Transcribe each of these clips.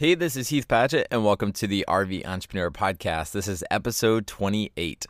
Hey, this is Heath Padgett, and welcome to the RV Entrepreneur Podcast. This is episode 28.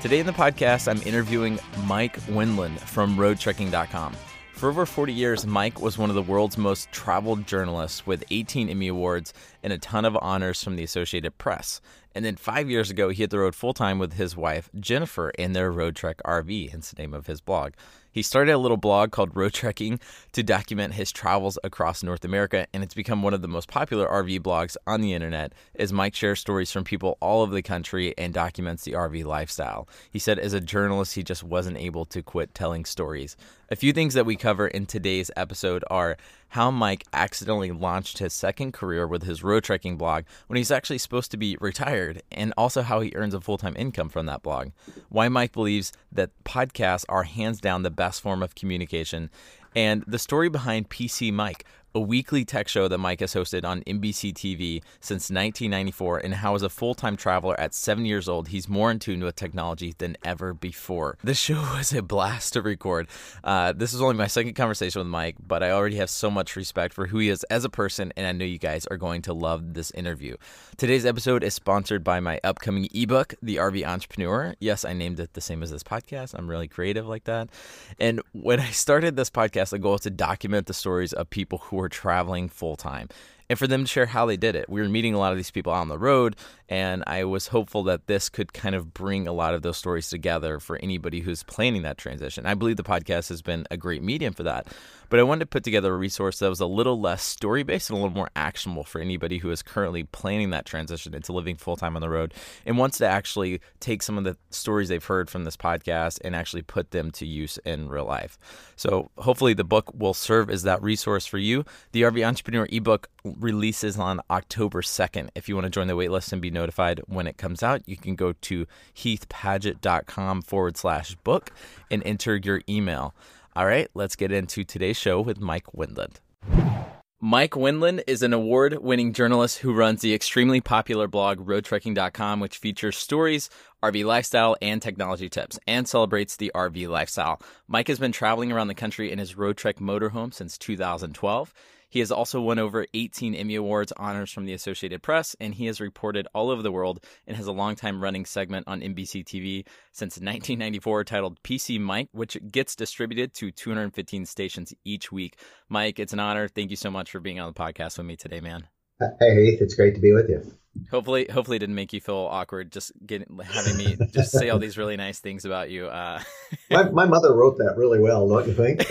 Today in the podcast, I'm interviewing Mike Wendland from roadtreking.com. For over 40 years, Mike was one of the world's most traveled journalists with 18 Emmy Awards and a ton of honors from the Associated Press. And then five years ago, he hit the road full time with his wife, Jennifer, in their Roadtrek RV, hence the name of his blog. He started a little blog called Roadtreking to document his travels across North America, and it's become one of the most popular RV blogs on the internet as Mike shares stories from people all over the country and documents the RV lifestyle. He said as a journalist, he just wasn't able to quit telling stories. A few things that we cover in today's episode are how Mike accidentally launched his second career with his Roadtreking blog when he's actually supposed to be retired, and also how he earns a full time income from that blog. Why Mike believes that podcasts are hands down the best form of communication, and the story behind PC Mike, a weekly tech show that Mike has hosted on NBC TV since 1994, and how, as a full time traveler at seven years old, he's more in tune with technology than ever before. This show was a blast to record. Uh, this is only my second conversation with Mike, but I already have so much respect for who he is as a person, and I know you guys are going to love this interview. Today's episode is sponsored by my upcoming ebook, The RV Entrepreneur. Yes, I named it the same as this podcast. I'm really creative like that. And when I started this podcast, the goal is to document the stories of people who are traveling full time and for them to share how they did it. We were meeting a lot of these people on the road, and I was hopeful that this could kind of bring a lot of those stories together for anybody who's planning that transition. I believe the podcast has been a great medium for that. But I wanted to put together a resource that was a little less story based and a little more actionable for anybody who is currently planning that transition into living full time on the road and wants to actually take some of the stories they've heard from this podcast and actually put them to use in real life. So hopefully the book will serve as that resource for you. The RV Entrepreneur ebook releases on October 2nd. If you want to join the waitlist and be notified when it comes out, you can go to heathpadgett.com forward slash book and enter your email. All right, let's get into today's show with Mike Wendland. Mike Wendland is an award winning journalist who runs the extremely popular blog roadtreking.com, which features stories, RV lifestyle, and technology tips, and celebrates the RV lifestyle. Mike has been traveling around the country in his Roadtrek motorhome since 2012. He has also won over 18 Emmy Awards honors from the Associated Press, and he has reported all over the world and has a long-time running segment on NBC TV since 1994 titled PC Mike, which gets distributed to 215 stations each week. Mike, it's an honor. Thank you so much for being on the podcast with me today, man. Hey, Heath, it's great to be with you. Hopefully, hopefully, it didn't make you feel awkward just getting having me just say all these really nice things about you. Uh, my, my mother wrote that really well, don't you think?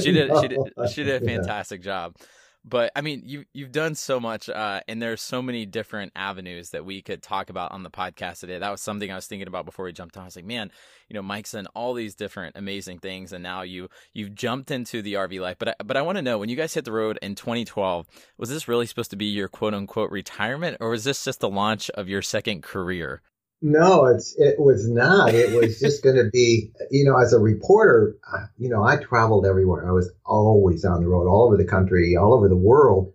she did. She did. She did a fantastic yeah. job but I mean, you you've done so much, uh, and there's so many different avenues that we could talk about on the podcast today. That was something I was thinking about before we jumped on. I was like, man, you know, Mike's done all these different amazing things, and now you you've jumped into the RV life. But I, but I want to know when you guys hit the road in 2012, was this really supposed to be your quote unquote retirement, or was this just the launch of your second career? No, it's it was not. It was just going to be, you know, as a reporter, you know, I traveled everywhere. I was always on the road, all over the country, all over the world.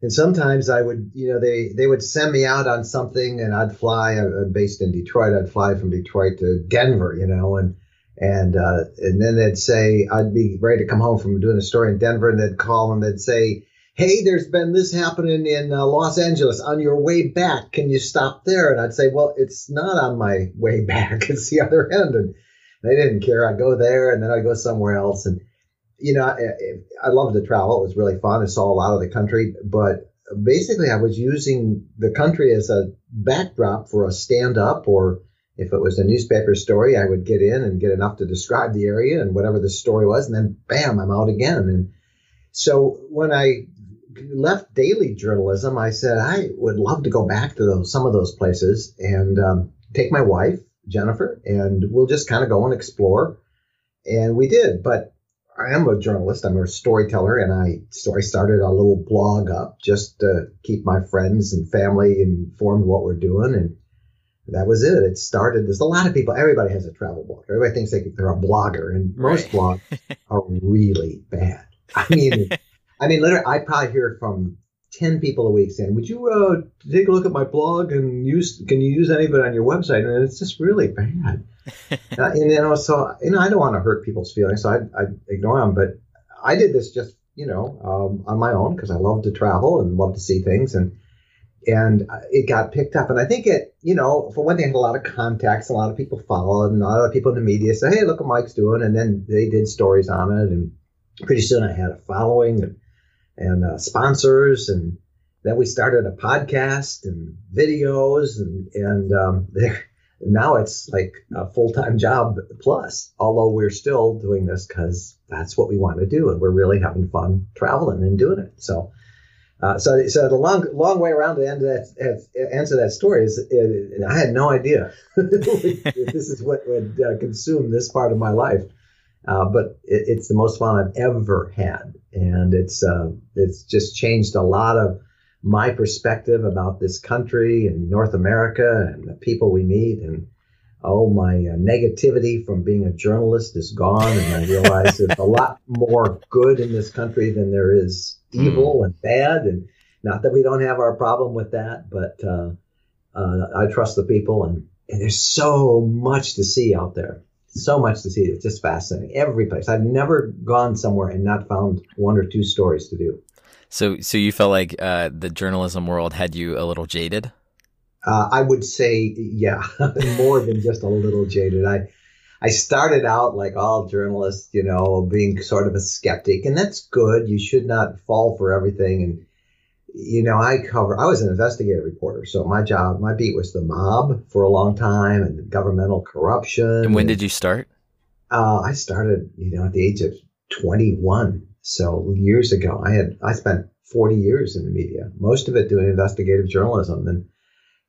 And sometimes I would, you know, they they would send me out on something, and I'd fly. I'm based in Detroit. I'd fly from Detroit to Denver, you know, and and uh, and then they'd say I'd be ready to come home from doing a story in Denver, and they'd call and they'd say hey, there's been this happening in uh, Los Angeles. On your way back, can you stop there? And I'd say, well, it's not on my way back. It's the other end. And they didn't care. I'd go there and then I'd go somewhere else. And, you know, I, I loved to travel. It was really fun. I saw a lot of the country. But basically, I was using the country as a backdrop for a stand up or if it was a newspaper story, I would get in and get enough to describe the area and whatever the story was, and then bam, I'm out again. And so when I left daily journalism, I said I would love to go back to those some of those places and um, take my wife Jennifer, and we'll just kind of go and explore. And we did, but I am a journalist. I'm a storyteller, and I so I started a little blog up just to keep my friends and family informed what we're doing, and that was it. It started. There's a lot of people. Everybody has a travel blog. Everybody thinks they, they're a blogger, and most right. blogs are really bad. I mean. I mean, literally, I probably hear from ten people a week saying, "Would you uh, take a look at my blog and use? Can you use any of it on your website?" And it's just really bad. uh, and you know, so you know, I don't want to hurt people's feelings, so I, I ignore them. But I did this just you know um, on my own because I love to travel and love to see things, and and it got picked up. And I think it, you know, for one thing, had a lot of contacts, a lot of people followed, and a lot of people in the media say, "Hey, look what Mike's doing," and then they did stories on it, and pretty soon I had a following and and uh, sponsors, and then we started a podcast and videos, and and um, now it's like a full time job plus. Although we're still doing this because that's what we want to do, and we're really having fun traveling and doing it. So. Uh, so, so the long, long way around to end that answer that story is, uh, I had no idea this is what would uh, consume this part of my life. Uh, but it, it's the most fun I've ever had, and it's uh, it's just changed a lot of my perspective about this country and North America and the people we meet. And oh, my uh, negativity from being a journalist is gone, and I realize there's a lot more good in this country than there is evil mm. and bad. And not that we don't have our problem with that, but uh, uh, I trust the people, and, and there's so much to see out there so much to see. It's just fascinating. Every place. I've never gone somewhere and not found one or two stories to do. So, so you felt like uh, the journalism world had you a little jaded? Uh, I would say, yeah, more than just a little jaded. I, I started out like all journalists, you know, being sort of a skeptic, and that's good. You should not fall for everything and you know, I cover, I was an investigative reporter. So my job, my beat was the mob for a long time and governmental corruption. And when did you start? Uh, I started, you know, at the age of 21. So years ago, I had, I spent 40 years in the media, most of it doing investigative journalism. And,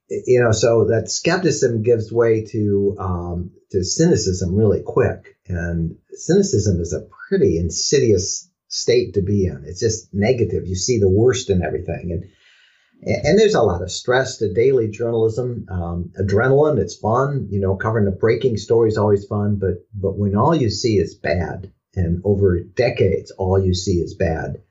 you know, so that skepticism gives way to, um, to cynicism really quick. And cynicism is a pretty insidious state to be in. It's just negative. You see the worst in everything. And and there's a lot of stress to daily journalism, um, adrenaline. It's fun, you know. Covering the breaking story is always fun, but but when all you see is bad, and over decades all you see is bad,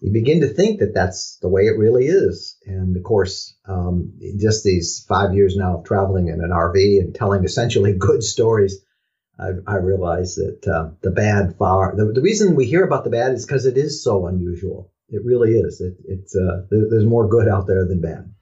you begin to think that that's the way it really is. And of course, um, just these five years now of traveling in an RV and telling essentially good stories I, I realize that uh, the bad far the, the reason we hear about the bad is because it is so unusual. It really is. It, it's uh, there, there's more good out there than bad.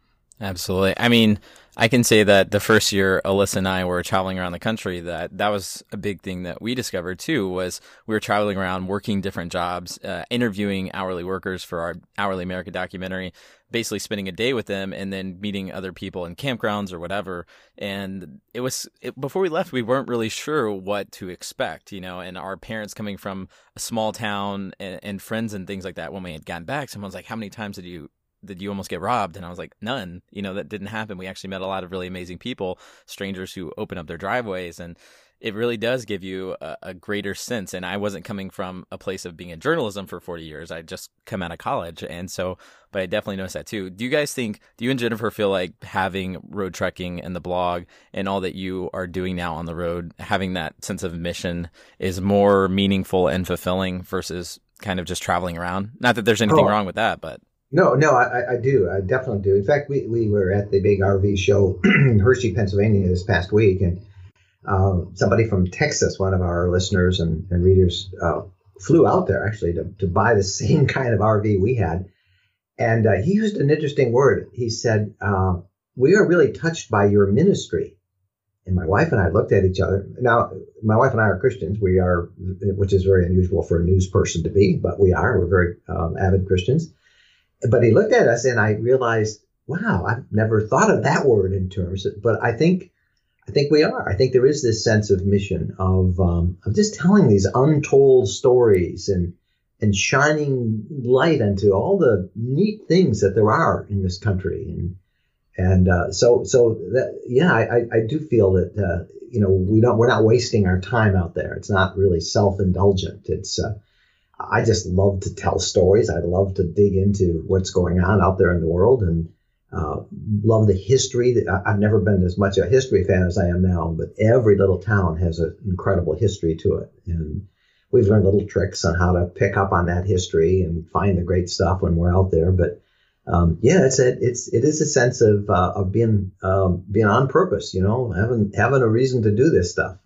Absolutely. I mean, I can say that the first year Alyssa and I were traveling around the country, that that was a big thing that we discovered too. Was we were traveling around, working different jobs, uh, interviewing hourly workers for our hourly America documentary, basically spending a day with them, and then meeting other people in campgrounds or whatever. And it was it, before we left, we weren't really sure what to expect, you know. And our parents coming from a small town and, and friends and things like that. When we had gotten back, someone's like, "How many times did you did you almost get robbed? And I was like, none. You know, that didn't happen. We actually met a lot of really amazing people, strangers who open up their driveways, and it really does give you a, a, greater sense. And I wasn't coming from a place of being in journalism for 40 years. I just come out of college. And so, but I definitely noticed that too. Do you guys think, do you and Jennifer feel like having Roadtreking and the blog and all that you are doing now on the road, having that sense of mission is more meaningful and fulfilling versus kind of just traveling around? Not that there's anything oh. wrong with that, but. No, no, I, I do. I definitely do. In fact, we, we were at the big RV show in Hershey, Pennsylvania this past week, and um, somebody from Texas, one of our listeners and, and readers, uh, flew out there actually to, to buy the same kind of RV we had. And uh, he used an interesting word. He said, uh, We are really touched by your ministry. And my wife and I looked at each other. Now, my wife and I are Christians. We are, which is very unusual for a news person to be, but we are. We're very um, avid Christians but he looked at us and I realized, wow, I've never thought of that word in terms of, but I think, I think we are. I think there is this sense of mission of, um, of just telling these untold stories and, and shining light into all the neat things that there are in this country. And, and, uh, so, so that, yeah, I, I do feel that, uh, you know, we don't, we're not wasting our time out there. It's not really self-indulgent. It's, uh, I just love to tell stories. I love to dig into what's going on out there in the world and uh, love the history. I've never been as much a history fan as I am now, but every little town has an incredible history to it. And we've learned little tricks on how to pick up on that history and find the great stuff when we're out there. But um, yeah, it's a, it's it is a sense of uh, of being um, being on purpose. You know, having having a reason to do this stuff.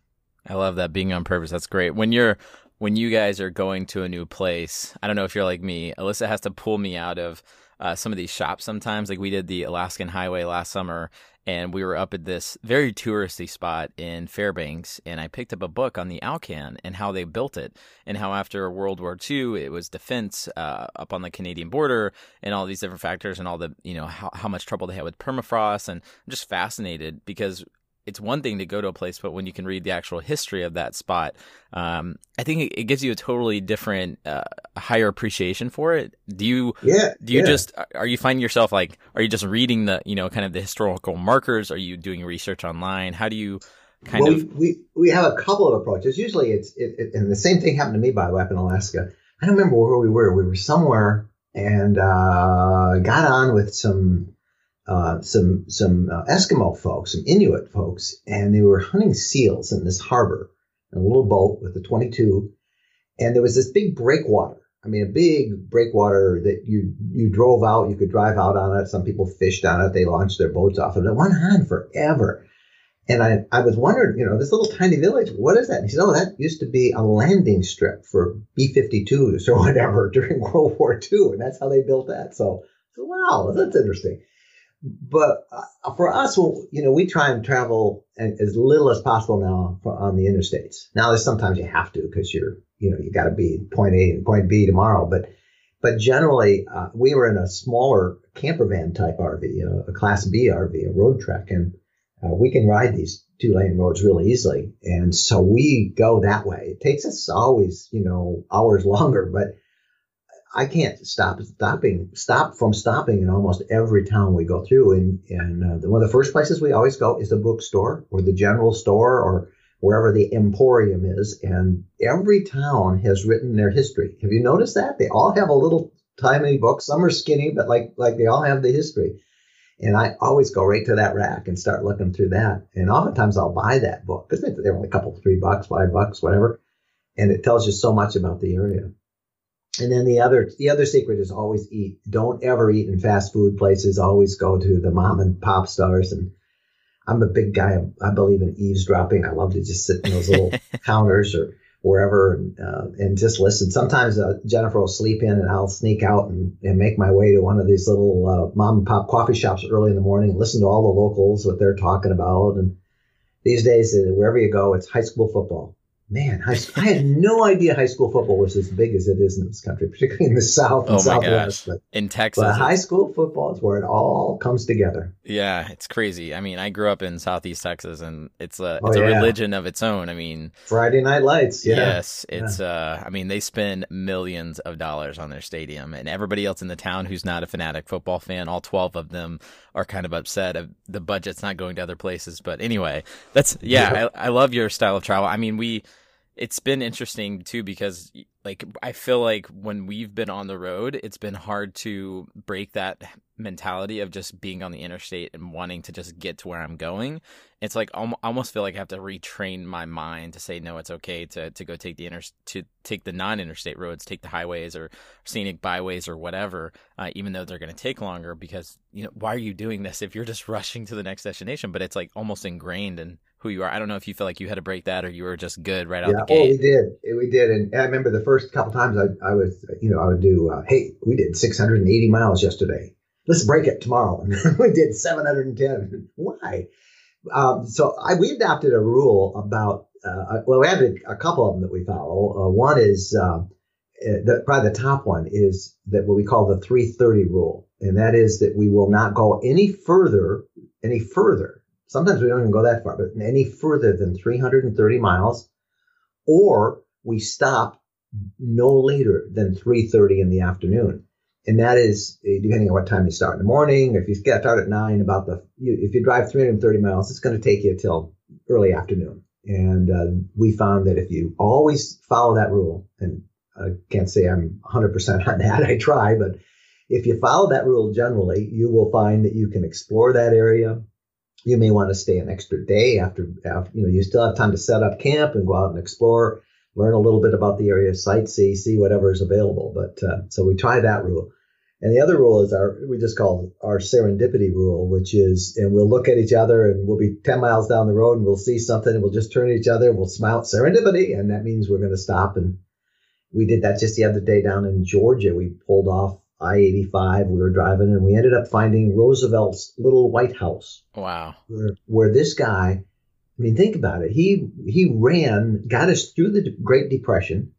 I love that being on purpose. That's great. When you're when you guys are going to a new place, I don't know if you're like me. Alyssa has to pull me out of uh, some of these shops sometimes. Like we did the Alaskan Highway last summer, and we were up at this very touristy spot in Fairbanks, and I picked up a book on the Alcan and how they built it, and how after World War II it was defense uh, up on the Canadian border, and all these different factors, and all the you know how how much trouble they had with permafrost, and I'm just fascinated because it's one thing to go to a place, but when you can read the actual history of that spot, um, I think it, it, gives you a totally different, uh, higher appreciation for it. Do you? Yeah. Do you yeah. just are you finding yourself like are you just reading the you know kind of the historical markers? Are you doing research online? How do you? Kind well, of. We, we have a couple of approaches. Usually, it's it, it, and the same thing happened to me by the way up in Alaska. I don't remember where we were. We were somewhere and uh, got on with some uh, some some uh, Eskimo folks, some Inuit folks, and they were hunting seals in this harbor in a little boat with a 22, and there was this big breakwater. I mean, a big breakwater that you you drove out. You could drive out on it. Some people fished on it. They launched their boats off of it. It went on forever. And I, I was wondering, you know, this little tiny village, what is that? And he said, oh, that used to be a landing strip for B 52s or whatever during World War II. And that's how they built that. So, so wow, that's interesting but uh, for us, well, you know, we try and travel as little as possible now on the interstates. Now, there's sometimes you have to because you're, you know, you got to be point A and point B tomorrow. But, but generally, uh, we were in a smaller camper van type RV, a Class B RV, a Roadtrek, and uh, we can ride these two lane roads really easily. And so we go that way. It takes us always, you know, hours longer, but I can't stop stopping stop from stopping in almost every town we go through. And and uh, one of the first places we always go is the bookstore or the general store or wherever the emporium is. And every town has written their history. Have you noticed that they all have a little tiny book? Some are skinny, but like like they all have the history. And I always go right to that rack and start looking through that. And oftentimes I'll buy that book because they're only a couple, three bucks, five bucks, whatever. And it tells you so much about the area. And then the other the other secret is always eat. Don't ever eat in fast food places. Always go to the mom and pop stores. And I'm a big guy. I believe in eavesdropping. I love to just sit in those little counters or wherever and, uh, and just listen. Sometimes uh, Jennifer will sleep in and I'll sneak out and, and make my way to one of these little uh, mom and pop coffee shops early in the morning and listen to all the locals, what they're talking about. And these days, uh, wherever you go, it's high school football man, high I had no idea high school football was as big as it is in this country, particularly in the South and oh Southwest. But, in Texas, but high school football is where it all comes together. Yeah, it's crazy. I mean, I grew up in Southeast Texas, and it's a oh, yeah. a religion of its own. I mean, Friday Night Lights. Yeah. Yes, it's. Yeah. Uh, I mean, they spend millions of dollars on their stadium, and everybody else in the town who's not a fanatic football fan, all twelve of them are kind of upset of the budget's not going to other places. But anyway, that's yeah, yeah. I, I love your style of travel. I mean, we it's been interesting too because like I feel like when we've been on the road, it's been hard to break that mentality of just being on the interstate and wanting to just get to where I'm going. It's like I almost feel like I have to retrain my mind to say no, it's okay to to go take the inter to take the non-interstate roads, take the highways or scenic byways or whatever, uh, even though they're going to take longer. Because you know why are you doing this if you're just rushing to the next destination? But it's like almost ingrained in who you are. I don't know if you feel like you had to break that or you were just good right out yeah, the gate. Oh, we did. We did. And I remember the first couple times I, I was, you know, I would do, uh, hey, we did 680 miles yesterday. Let's break it tomorrow. We did 710. Why? Um, so I, we adopted a rule about, uh, well, we have a, couple of them that we follow. Uh, one is, uh, the, probably the top one is that what we call the 330 rule. And that is that we will not go any further, any further Sometimes we don't even go that far, but any further than 330 miles, or we stop no later than 3:30 in the afternoon. And that is depending on what time you start in the morning. If you start at nine, about the if you drive 330 miles, it's going to take you till early afternoon. And uh, we found that if you always follow that rule, and I can't say I'm 100% on that, I try, but if you follow that rule generally, you will find that you can explore that area you may want to stay an extra day after, after, you know, you still have time to set up camp and go out and explore, learn a little bit about the area, sightsee, see whatever is available. But uh, so we try that rule. And the other rule is our we just call our serendipity rule, which is and we'll look at each other and we'll be 10 miles down the road and we'll see something and we'll just turn to each other and we'll smile serendipity and that means we're going to stop and we did that just the other day down in Georgia. We pulled off I-85. We were driving and we ended up finding Roosevelt's little White House. Wow. Where, where this guy, I mean, think about it. He he ran, got us through the Great Depression,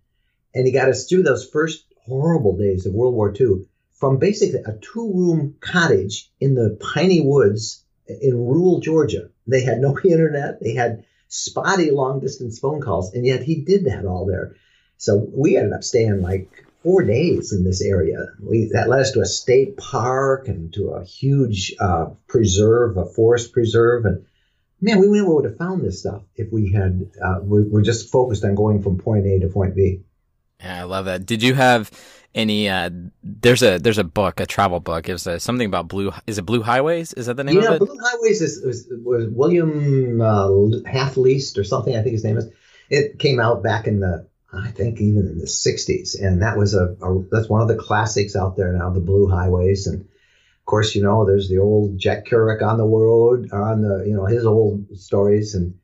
and he got us through those first horrible days of World War II from basically a two room cottage in the piney woods in rural Georgia. They had no internet, they had spotty long distance phone calls, and yet he did that all there. So we ended up staying like four days in this area. We, that led us to a state park and to a huge uh, preserve, a forest preserve, and man, we never would have found this stuff if we had uh, we were just focused on going from point A to point B. Yeah, I love that. Did you have any? Uh, there's a there's a book, a travel book. It was uh, something about blue. Is it Blue Highways? Is that the name yeah, of it? Blue Highways is, was, was William uh, Half Least or something. I think his name is. It came out back in the I think even in the '60s, and that was a, a that's one of the classics out there now. The Blue Highways, and of course, you know, there's the old Jack Kerouac on the road, on the you know his old stories and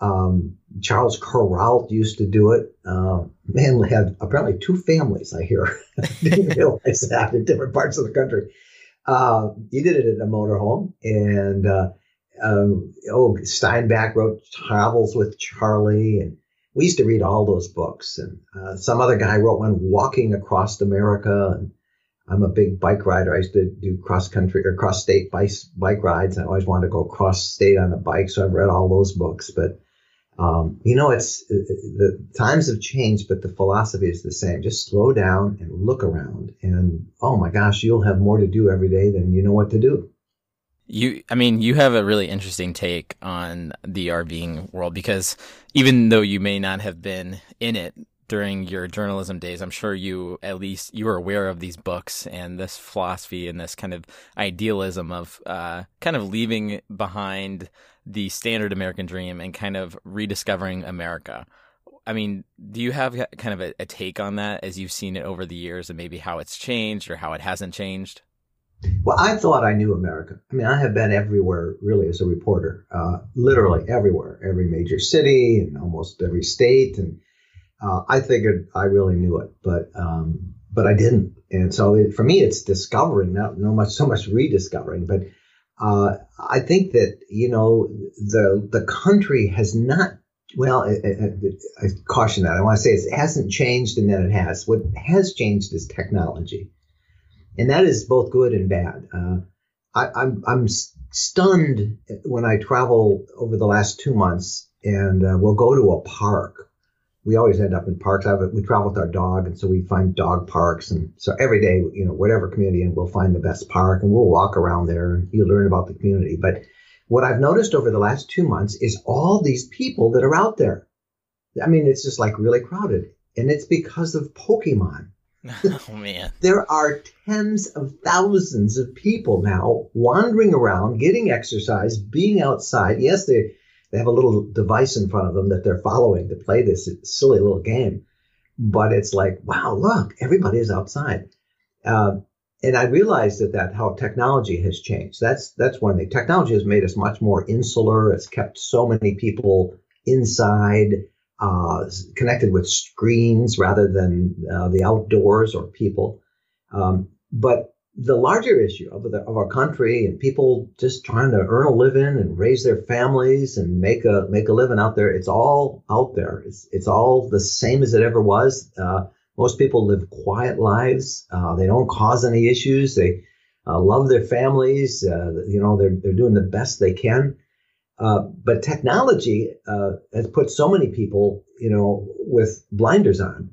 um, Charles Kuralt used to do it. Uh, man had apparently two families, I hear. Didn't realize that in different parts of the country. Uh, he did it in a motorhome. And uh, um, oh, Steinbeck wrote Travels with Charley. And we used to read all those books. And uh, some other guy wrote one, Walking Across America. And I'm a big bike rider. I used to do cross country or cross state bike, bike rides. I always wanted to go cross state on a bike. So I've read all those books. But um, you know, it's uh, the times have changed, but the philosophy is the same. Just slow down and look around, and oh my gosh, you'll have more to do every day than you know what to do. You, I mean, you have a really interesting take on the RVing world because even though you may not have been in it during your journalism days, I'm sure you at least you were aware of these books and this philosophy and this kind of idealism of uh, kind of leaving behind the standard American dream and kind of rediscovering America. I mean, do you have kind of a, a, take on that as you've seen it over the years and maybe how it's changed or how it hasn't changed? Well, I thought I knew America. I mean, I have been everywhere really as a reporter, uh, literally everywhere, every major city and almost every state. And uh, I figured I really knew it, but um, but I didn't. And so it, for me, it's discovering, not no much so much rediscovering, but uh, I think that you know the the country has not. Well, I, caution that. I want to say it hasn't changed, and then it has. What has changed is technology, and that is both good and bad. Uh, I, I'm I'm stunned when I travel over the last two months, and uh, we'll go to a park we always end up in parks. A, we travel with our dog, and so we find dog parks. And so every day, you know, whatever community, and we'll find the best park, and we'll walk around there, and you learn about the community. But what I've noticed over the last two months is all these people that are out there. I mean, it's just like really crowded, and it's because of Pokemon. oh man, there are tens of thousands of people now wandering around, getting exercise, being outside. Yes, they they have a little device in front of them that they're following to play this silly little game. But it's like, wow, look, everybody is outside. Uh, and I realized that that how technology has changed. That's that's one thing. Technology has made us much more insular. It's kept so many people inside, uh, connected with screens rather than uh, the outdoors or people. Um, but the larger issue of, the, of our country and people just trying to earn a living and raise their families and make a make a living out there. It's all out there. It's it's all the same as it ever was. Uh, most people live quiet lives. Uh, they don't cause any issues. They uh, love their families. Uh, you know, they're they're doing the best they can. Uh, but technology uh, has put so many people, you know, with blinders on,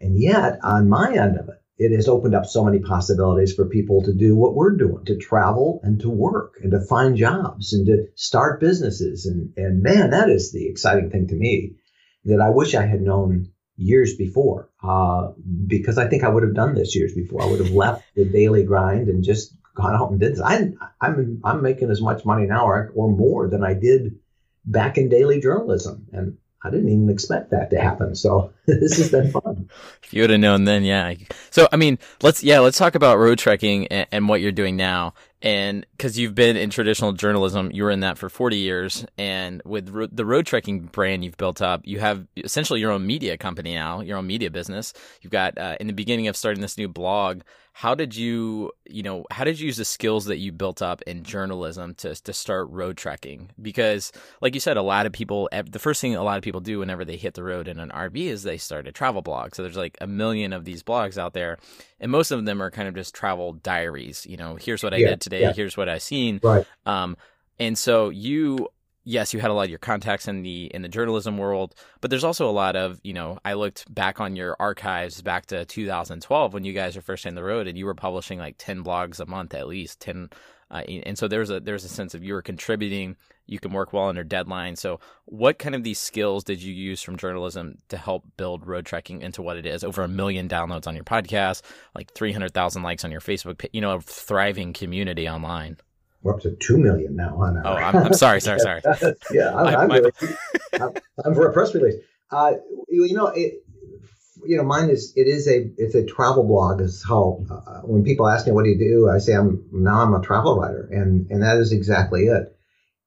and yet on my end of it it has opened up so many possibilities for people to do what we're doing, to travel and to work and to find jobs and to start businesses. And, and man, that is the exciting thing to me that I wish I had known years before, uh, because I think I would have done this years before. I would have left the daily grind and just gone out and did this. I, I'm, I'm making as much money now or, or more than I did back in daily journalism. And I didn't even expect that to happen. So this has been fun. if you would have known then, yeah. So I mean, let's yeah, let's talk about Roadtreking and, and what you're doing now. And because you've been in traditional journalism, you were in that for 40 years, and with ro- the Roadtreking brand you've built up, you have essentially your own media company now, your own media business. You've got uh, in the beginning of starting this new blog how did you you know how did you use the skills that you built up in journalism to to start Roadtreking because like you said a lot of people the first thing a lot of people do whenever they hit the road in an RV is they start a travel blog. So there's like a million of these blogs out there and most of them are kind of just travel diaries. You know here's what I yeah, did today yeah. here's what I've seen. Right. Um and so you yes, you had a lot of your contacts in the in the journalism world, but there's also a lot of you know. I looked back on your archives back to 2012 when you guys were first in the road, and you were publishing like 10 blogs a month at least 10. Uh, and so there's a there's a sense of you were contributing. You can work well under deadline. So, what kind of these skills did you use from journalism to help build Roadtreking into what it is? Over a million downloads on your podcast, like 300,000 likes on your Facebook, you know, a thriving community online we're up to two million now on our. Oh, I'm, I'm sorry, sorry, sorry. yeah, I'm, I'm, really, I'm, I'm, for a press release. Uh, you, you, know, it, you know, mine is it is a it's a travel blog. Is how uh, when people ask me what do you do, I say I'm now I'm a travel writer, and and that is exactly it.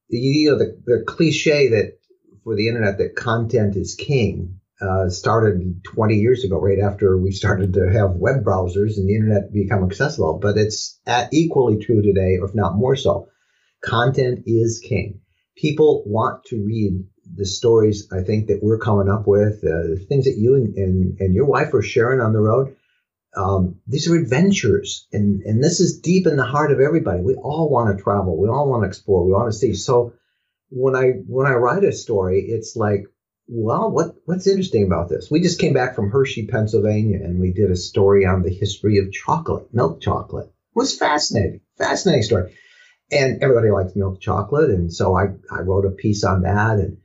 You know, the the cliche that for the internet that content is king uh, started 20 years ago, right after we started to have web browsers and the internet become accessible. But it's equally true today, if not more so. Content is king. People want to read the stories I think that we're coming up with, uh, the things that you and, and, and, your wife are sharing on the road. Um, these are adventures, and, and this is deep in the heart of everybody. We all want to travel. We all want to explore. We want to see. So when I when I write a story, it's like well, what what's interesting about this? We just came back from Hershey, Pennsylvania, and we did a story on the history of chocolate, milk chocolate. It was fascinating, fascinating story. And everybody likes milk chocolate, and so I I wrote a piece on that. And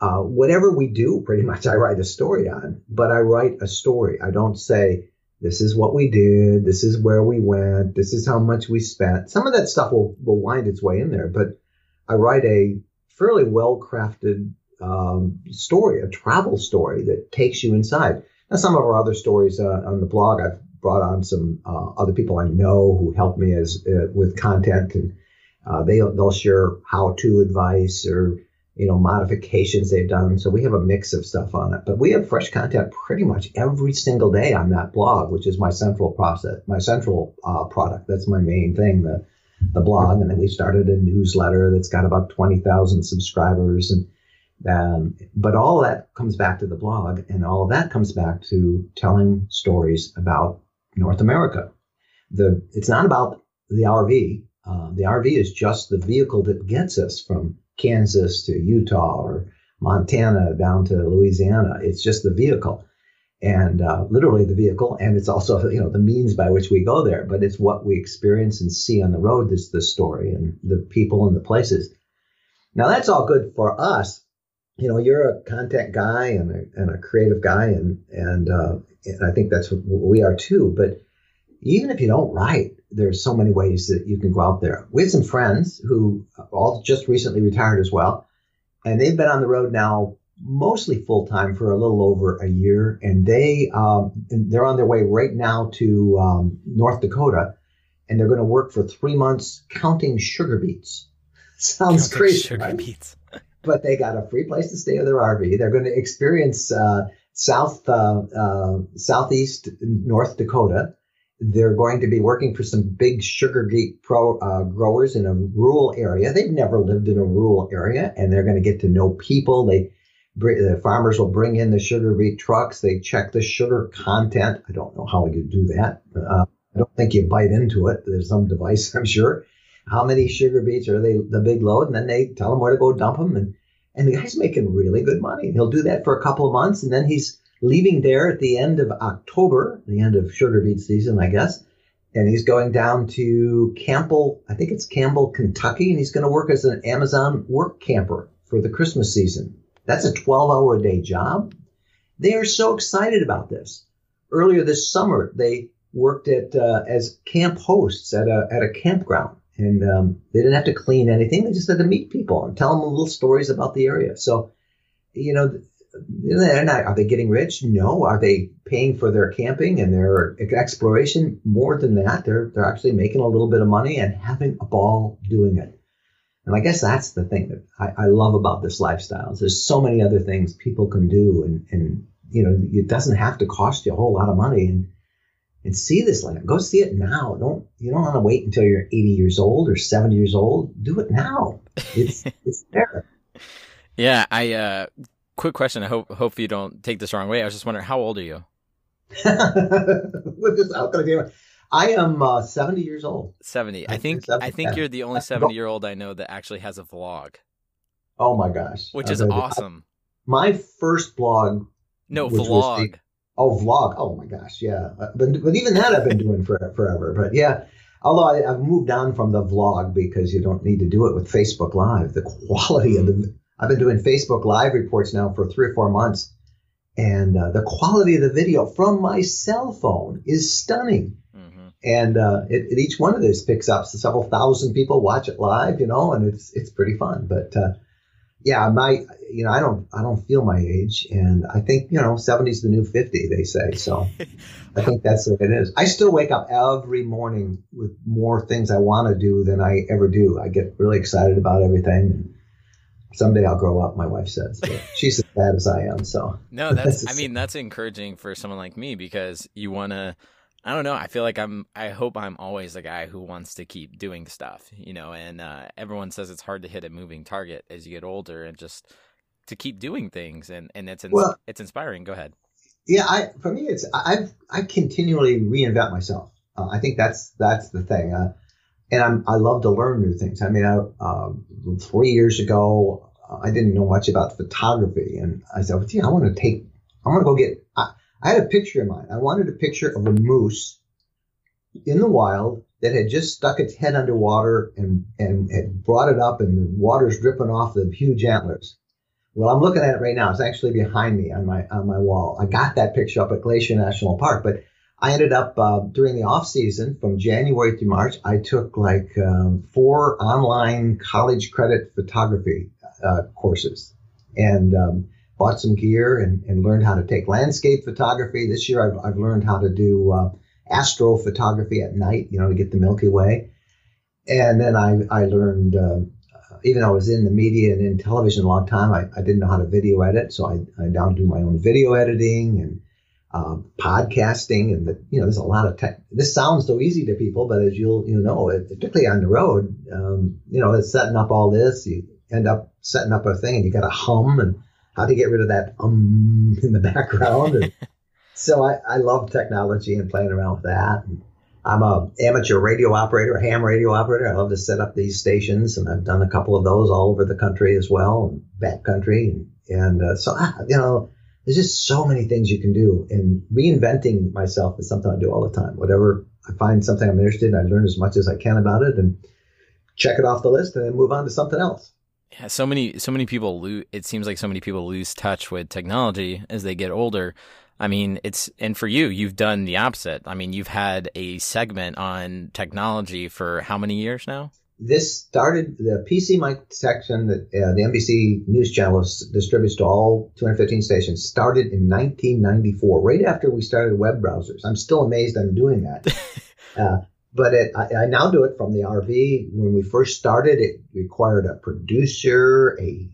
uh, whatever we do, pretty much, I write a story on. But I write a story. I don't say this is what we did, this is where we went, this is how much we spent. Some of that stuff will will wind its way in there, but I write a fairly well crafted um, story, a travel story that takes you inside. Now, some of our other stories uh, on the blog, I've brought on some uh, other people I know who help me as uh, with content, and uh, they they'll share how-to advice or you know modifications they've done. So we have a mix of stuff on it, but we have fresh content pretty much every single day on that blog, which is my central process, my central uh, product. That's my main thing. The the blog, and then we started a newsletter that's got about twenty thousand subscribers, and um, but all that comes back to the blog, and all that comes back to telling stories about North America. The it's not about the RV. Uh, the RV is just the vehicle that gets us from Kansas to Utah or Montana down to Louisiana. It's just the vehicle, and uh, literally the vehicle, and it's also you know the means by which we go there. But it's what we experience and see on the road that's the story, and the people and the places. Now that's all good for us you know, you're a content guy and a, and a creative guy, and and uh, and I think that's what we are too. But even if you don't write, there's so many ways that you can go out there. We have some friends who all just recently retired as well, and they've been on the road now mostly full time for a little over a year, and they um, they're on their way right now to um, North Dakota, and they're going to work for three months counting sugar beets. Sounds counting crazy, sugar right? beets but they got a free place to stay with their RV. They're going to experience uh, South uh, uh, Southeast North Dakota. They're going to be working for some big sugar beet pro uh, growers in a rural area. They've never lived in a rural area, and they're going to get to know people. They the farmers will bring in the sugar beet trucks. They check the sugar content. I don't know how you do that. Uh, I don't think you bite into it. There's some device, I'm sure how many sugar beets are they the big load, and then they tell him where to go dump them, and and the guy's making really good money. He'll do that for a couple of months, and then he's leaving there at the end of October, the end of sugar beet season, I guess, and he's going down to Campbell, I think it's Campbell, Kentucky, and he's going to work as an Amazon work camper for the Christmas season. That's a 12 hour a day job. They are so excited about this. Earlier this summer, they worked at uh, as camp hosts at a at a campground and um, they didn't have to clean anything. They just had to meet people and tell them little stories about the area. So, you know, they're not, are they getting rich? No. Are they paying for their camping and their exploration? More than that, they're they're actually making a little bit of money and having a ball doing it. And I guess that's the thing that I, I love about this lifestyle. There's so many other things people can do, and and you know it doesn't have to cost you a whole lot of money. And and see this land. Go see it now. Don't you don't want to wait until you're 80 years old or 70 years old. Do it now. It's it's there. Yeah, I uh quick question. I hope hope you don't take this wrong way. I was just wondering how old are you? With this, I am uh, 70 years old. 70. I think I think you're the only 70 year old I know that actually has a vlog. Oh my gosh. Which is awesome. my first blog No, vlog. Oh, vlog. Oh my gosh, yeah. Uh, but but even that I've been doing for forever. But yeah, although I, have moved on from the vlog because you don't need to do it with Facebook Live. The quality of the I've been doing Facebook Live reports now for three or four months, and uh, the quality of the video from my cell phone is stunning. Mm-hmm. And uh, it, it, each one of those picks up so several thousand people watch it live, you know, and it's it's pretty fun. But uh, yeah, my you know, I don't I don't feel my age, and I think you know, 70 is the new 50, they say. So I think that's what it is. I still wake up every morning with more things I want to do than I ever do. I get really excited about everything. And someday I'll grow up. My wife says but she's as bad as I am. So no, that's I mean that's encouraging for someone like me because you want to I don't know. I feel like I'm. I hope I'm always the guy who wants to keep doing stuff, you know. And uh, everyone says it's hard to hit a moving target as you get older, and just to keep doing things, and and it's ins- well, it's inspiring. Go ahead. Yeah, I for me, it's I've I continually reinvent myself. Uh, I think that's that's the thing, uh, and I'm I love to learn new things. I mean, I, um, three years ago, I didn't know much about photography, and I said, well, "Yeah, I want to take. I want to go get." I, I had a picture in mind. I wanted a picture of a moose in the wild that had just stuck its head underwater and, and had brought it up and the water's dripping off the huge antlers. Well, I'm looking at it right now. It's actually behind me on my on my wall. I got that picture up at Glacier National Park, but I ended up uh, during the off season from January through March. I took like um, four online college credit photography uh, courses, and um, bought some gear and, and learned how to take landscape photography. This year, I've, I've learned how to do uh, astrophotography at night, you know, to get the Milky Way. And then I, I learned, uh, even though I was in the media and in television a long time, I, I didn't know how to video edit. So I, I now do my own video editing and uh, podcasting. And, the, you know, there's a lot of tech. This sounds so easy to people, but as you'll, you know, particularly on the road, um, you know, it's setting up all this. You end up setting up a thing and you got to hum and how to get rid of that um in the background. And so I, I love technology and playing around with that. And I'm a amateur radio operator, ham radio operator. I love to set up these stations, and I've done a couple of those all over the country as well, and back country. And, and uh, so, ah, you know, there's just so many things you can do. And reinventing myself is something I do all the time. Whatever I find something I'm interested in, I learn as much as I can about it and check it off the list and then move on to something else. Yeah, so many so many people lose. It seems like so many people lose touch with technology as they get older. I mean, it's and for you, you've done the opposite. I mean, you've had a segment on technology for how many years now? This started the PC Mike section that uh, the NBC News Channel distributes to all 215 stations. Started in 1994, right after we started web browsers. I'm still amazed I'm doing that. uh, but it, I, I, now do it from the RV. When we first started, it required a producer, a,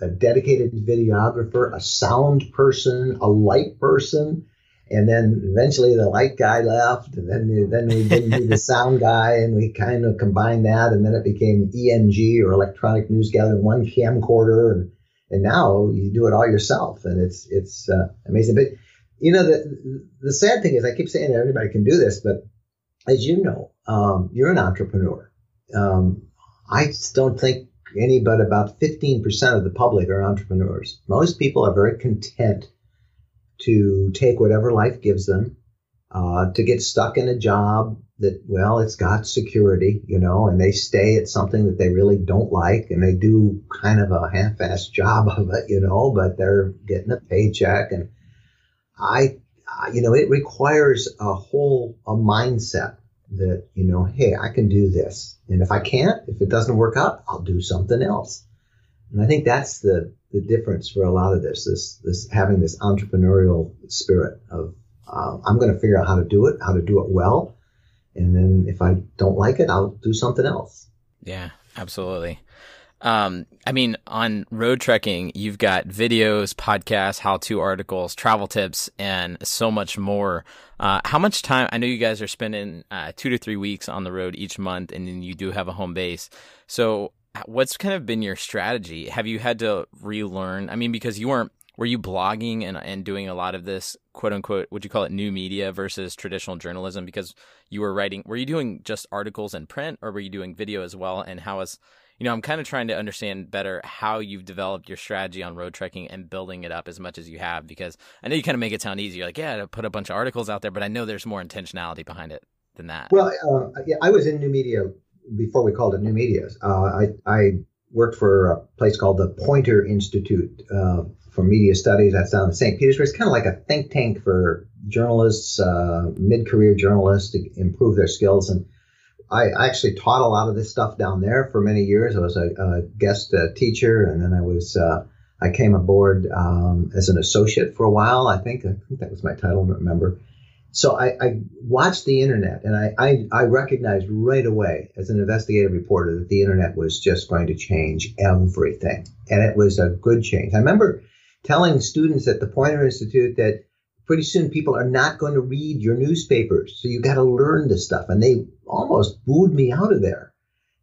a, dedicated videographer, a sound person, a light person, and then eventually the light guy left, and then then we didn't need the sound guy, and we kind of combined that, and then it became ENG or electronic news gathering, one camcorder, and and now you do it all yourself, and it's it's uh, amazing. But you know the the sad thing is, I keep saying that everybody can do this, but as you know, um, you're an entrepreneur. Um, I don't think any but about 15% of the public are entrepreneurs. Most people are very content to take whatever life gives them, uh, to get stuck in a job that, well, it's got security, you know, and they stay at something that they really don't like and they do kind of a half-assed job of it, you know, but they're getting a paycheck. And I you know, it requires a whole a mindset that you know, hey, I can do this, and if I can't, if it doesn't work out, I'll do something else. And I think that's the the difference for a lot of this. This this having this entrepreneurial spirit of um, I'm going to figure out how to do it, how to do it well, and then if I don't like it, I'll do something else. Yeah, absolutely. Um, I mean, on Roadtreking, you've got videos, podcasts, how to articles, travel tips, and so much more. Uh, how much time? I know you guys are spending uh, two to three weeks on the road each month, and then you do have a home base. So, what's kind of been your strategy? Have you had to relearn? I mean, because you weren't, were you blogging and, and doing a lot of this quote unquote, would you call it new media versus traditional journalism? Because you were writing, were you doing just articles in print or were you doing video as well? And how is, you know, I'm kind of trying to understand better how you've developed your strategy on Roadtreking and building it up as much as you have because I know you kind of make it sound easy. You're like, yeah, to put a bunch of articles out there, but I know there's more intentionality behind it than that. Well, uh, yeah, I was in new media before we called it new media. Uh, I, I worked for a place called the Poynter Institute uh, for Media Studies. That's down in St. Petersburg. It's kind of like a think tank for journalists, uh, mid-career journalists to improve their skills and I actually taught a lot of this stuff down there for many years. I was a, a guest uh, teacher, and then I was uh, I came aboard um, as an associate for a while. I think I think that was my title. I don't remember. So I, I watched the internet, and I, I, I recognized right away as an investigative reporter that the internet was just going to change everything, and it was a good change. I remember telling students at the Poynter Institute that pretty soon people are not going to read your newspapers. So you got to learn this stuff. And they almost booed me out of there.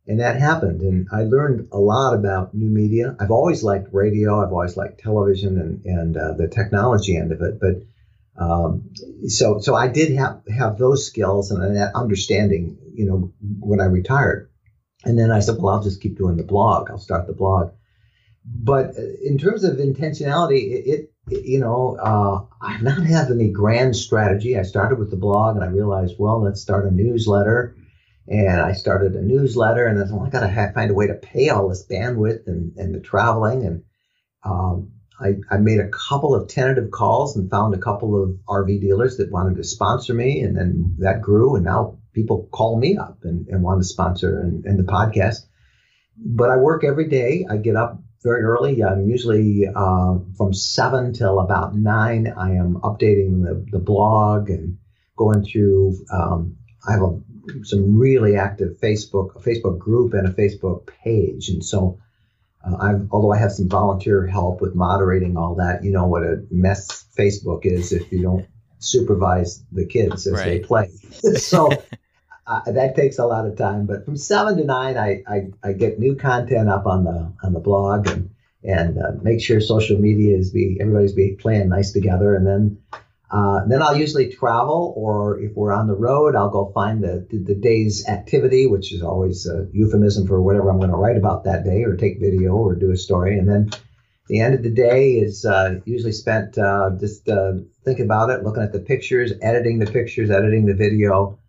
And that happened. And I learned a lot about new media. I've always liked radio. I've always liked television and, and uh, the technology end of it. But um, so, so I did have, have those skills and that understanding, you know, when I retired. And then I said, well, I'll just keep doing the blog. I'll start the blog. But in terms of intentionality, it, it you know, uh, I've not had any grand strategy. I started with the blog and I realized, well, let's start a newsletter. And I started a newsletter and then well, I got to find a way to pay all this bandwidth and, and the traveling. And um, I, I made a couple of tentative calls and found a couple of RV dealers that wanted to sponsor me. And then that grew. And now people call me up and, and want to sponsor and, and the podcast. But I work every day. I get up very early. I'm usually uh, from seven till about nine. I am updating the, the blog and going through. Um, I have a, some really active Facebook a Facebook group and a Facebook page, and so uh, I've although I have some volunteer help with moderating all that. You know what a mess Facebook is if you don't supervise the kids as right. they play. so uh, that takes a lot of time. But from seven to nine, I, I, I get new content up on the on the blog and and uh, make sure social media is be everybody's be playing nice together. And then uh, then I'll usually travel, or if we're on the road, I'll go find the the, the day's activity, which is always a euphemism for whatever I'm going to write about that day, or take video, or do a story. And then the end of the day is uh, usually spent uh, just uh, thinking about it, looking at the pictures, editing the pictures, editing the video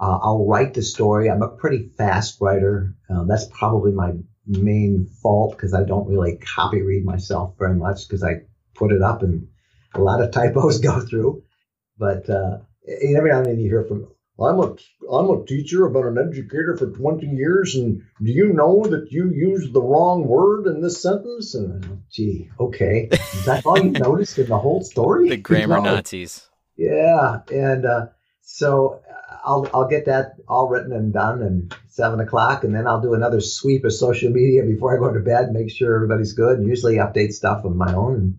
uh, I'll write the story. I'm a pretty fast writer. Uh, that's probably my main fault because I don't really copy read myself very much because I put it up and a lot of typos go through. But uh, every now and then you hear from, I'm a I'm a teacher, I've been an educator for 20 years, and do you know that you used the wrong word in this sentence? And gee, okay, is that all you noticed in the whole story? The grammar no. Nazis. Yeah, and uh, so I'll I'll get that all written and done and seven o'clock, and then I'll do another sweep of social media before I go to bed, make sure everybody's good, usually update stuff of my own.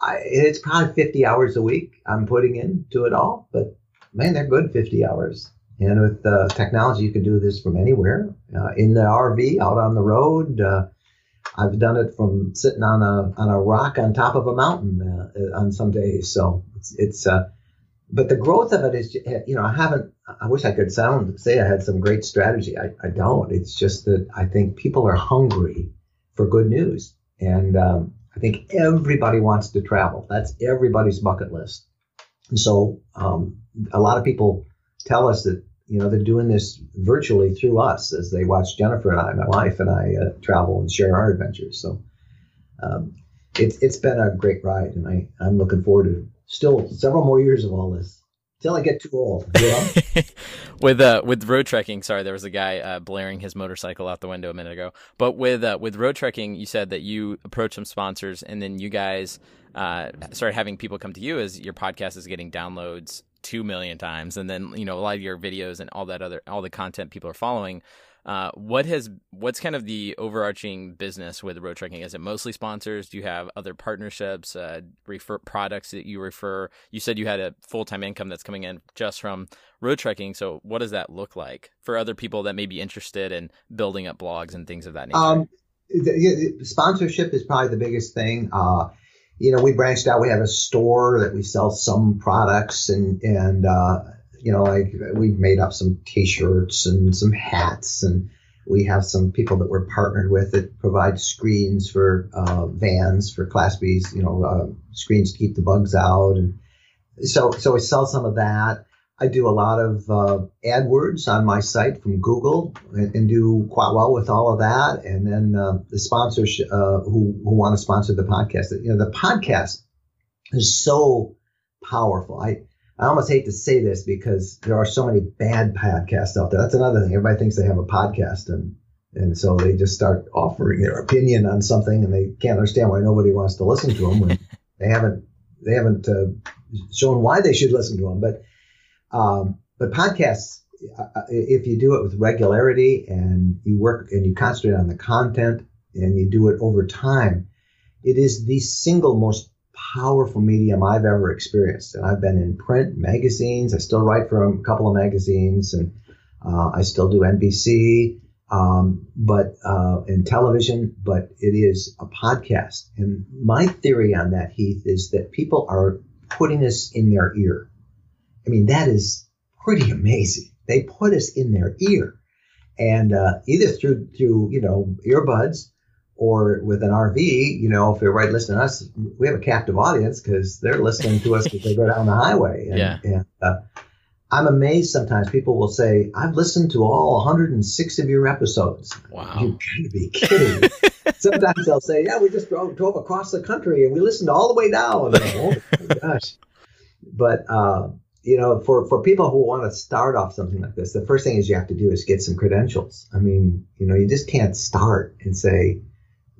I, it's probably 50 hours a week I'm putting into it all, but man, they're good 50 hours. And with uh, technology, you can do this from anywhere, uh, in the RV, out on the road. Uh, I've done it from sitting on a on a rock on top of a mountain uh, on some days. So it's it's uh, but the growth of it is, you know, I haven't. I wish I could sound say I had some great strategy. I, I don't. It's just that I think people are hungry for good news, and um, I think everybody wants to travel. That's everybody's bucket list. And so um, a lot of people tell us that you know they're doing this virtually through us as they watch Jennifer and I, my wife and I, uh, travel and share our adventures. So um, it's it's been a great ride, and I I'm looking forward to still several more years of all this till I get too old. You know? with uh with Roadtreking, sorry, there was a guy uh, blaring his motorcycle out the window a minute ago. But with uh, with Roadtreking, you said that you approached some sponsors, and then you guys uh, started having people come to you as your podcast is getting downloads two million times, and then you know a lot of your videos and all that other all the content people are following. Uh, what has what's kind of the overarching business with Roadtreking? Is it mostly sponsors? Do you have other partnerships, uh, refer products that you refer? You said you had a full time income that's coming in just from Roadtreking. So what does that look like for other people that may be interested in building up blogs and things of that nature? Um, the, the sponsorship is probably the biggest thing. Uh, you know, we branched out. We have a store that we sell some products and and uh, you know, like we've made up some T-shirts and some hats, and we have some people that we're partnered with that provide screens for uh, vans for Class B's, you know, uh, screens to keep the bugs out, and so so we sell some of that. I do a lot of uh, AdWords on my site from Google and, and, do quite well with all of that. And then uh, the sponsors uh, who who want to sponsor the podcast, you know, the podcast is so powerful. I I almost hate to say this because there are so many bad podcasts out there. That's another thing. Everybody thinks they have a podcast and and so they just start offering their opinion on something and they can't understand why nobody wants to listen to them when they haven't they haven't uh, shown why they should listen to them. But um, but podcasts, uh, uh, if you do it with regularity and you work and you concentrate on the content and you do it over time, it is the single most powerful medium I've ever experienced. And I've been in print, magazines. I still write for a couple of magazines, and uh, I still do NBC, um, but uh, in television. But it is a podcast. And my theory on that, Heath, is that people are putting us in their ear. I mean, that is pretty amazing. They put us in their ear, and uh, either through through you know earbuds or with an RV, you know, if they're right listening to us, we have a captive audience because they're listening to us as they go down the highway. And, yeah. And, uh, I'm amazed sometimes people will say, I've listened to all 106 of your episodes. Wow. You gotta be kidding. sometimes they'll say, Yeah, we just drove, drove, across the country and we listened all the way down. Like, oh my gosh. But, uh, you know, for, for people who want to start off something like this, the first thing is you have to do is get some credentials. I mean, you know, you just can't start and say,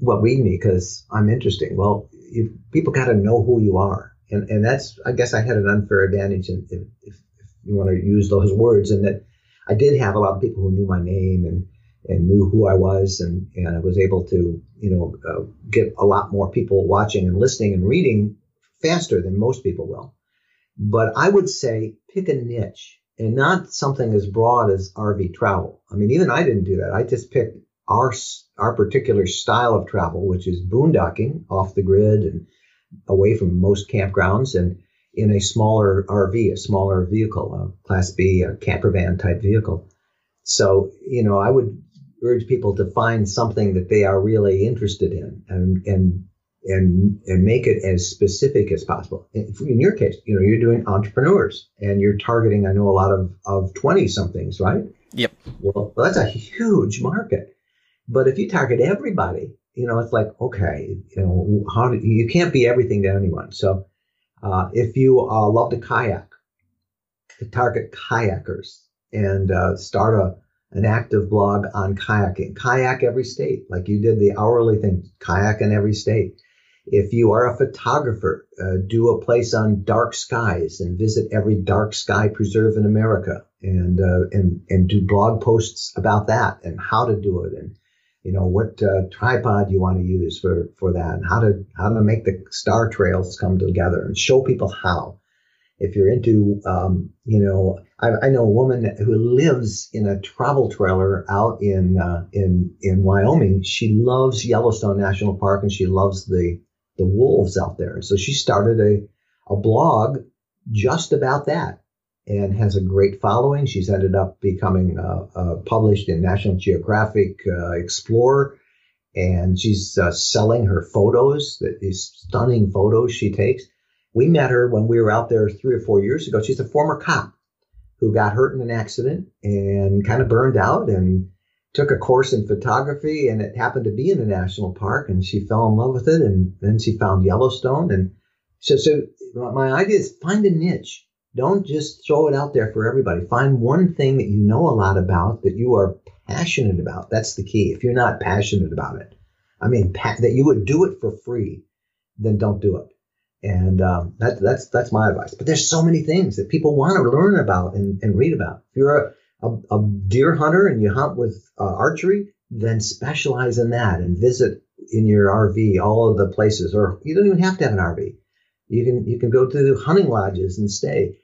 well, read me because I'm interesting. Well, you, people got to know who you are, and and that's I guess I had an unfair advantage, in, if, if, if you want to use those words, and that I did have a lot of people who knew my name and and knew who I was, and and I was able to you know uh, get a lot more people watching and listening and reading faster than most people will. But I would say pick a niche and not something as broad as RV travel. I mean, even I didn't do that. I just picked our our particular style of travel, which is boondocking off the grid and away from most campgrounds, and in a smaller RV, a smaller vehicle, a Class B, a camper van type vehicle. So, you know, I would urge people to find something that they are really interested in and and and and make it as specific as possible. In your case, you know, you're doing entrepreneurs and you're targeting, I know a lot of of 20 somethings, right? Yep. Well, that's a huge market. But if you target everybody, you know, it's like, okay, you know, how do, you can't be everything to anyone. So uh, if you uh, love to kayak, to target kayakers and uh, start a an active blog on kayaking, kayak every state, like you did the hourly thing, kayak in every state. If you are a photographer, uh, do a place on dark skies and visit every dark sky preserve in America and uh, and and do blog posts about that and how to do it and you know what uh, tripod you want to use for for that and how to how to make the star trails come together and show people how. If you're into um, you know I, I, know a woman who lives in a travel trailer out in uh, in in Wyoming. She loves Yellowstone National Park and she loves the the wolves out there. So she started a a blog just about that and has a great following. She's ended up becoming uh, uh, published in National Geographic uh, Explorer, and she's selling her photos, these stunning photos she takes. We met her when we were out there three or four years ago. She's a former cop who got hurt in an accident and kind of burned out and took a course in photography and it happened to be in a national park and she fell in love with it and then she found Yellowstone and so so my idea is find a niche Don't just throw it out there for everybody. Find one thing that you know a lot about that you are passionate about. That's the key. If you're not passionate about it, I mean, pa- that you would do it for free, then don't do it. And um, that, that's that's my advice. But there's so many things that people want to learn about and, and read about. If you're a, a, a deer hunter and you hunt with uh, archery, then specialize in that and visit in your RV all of the places. Or you don't even have to have an RV. You can you can go to hunting lodges and stay.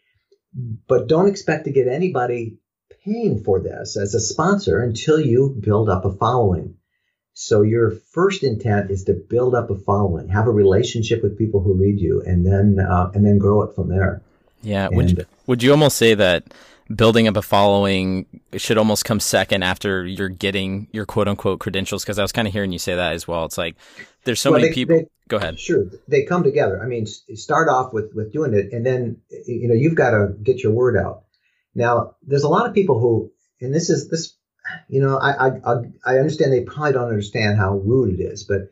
But don't expect to get anybody paying for this as a sponsor until you build up a following. So your first intent is to build up a following, have a relationship with people who read you, and then uh, and then grow it from there. Yeah. And, would you, would you almost say that building up a following should almost come second after you're getting your quote unquote credentials? Because I was kind of hearing you say that as well. It's like there's so well, many they, people. They, Go ahead. Sure, they come together. I mean, start off with with doing it, and then you know you've got to get your word out. Now, there's a lot of people who, and this is this you know, I, I, I understand they probably don't understand how rude it is, but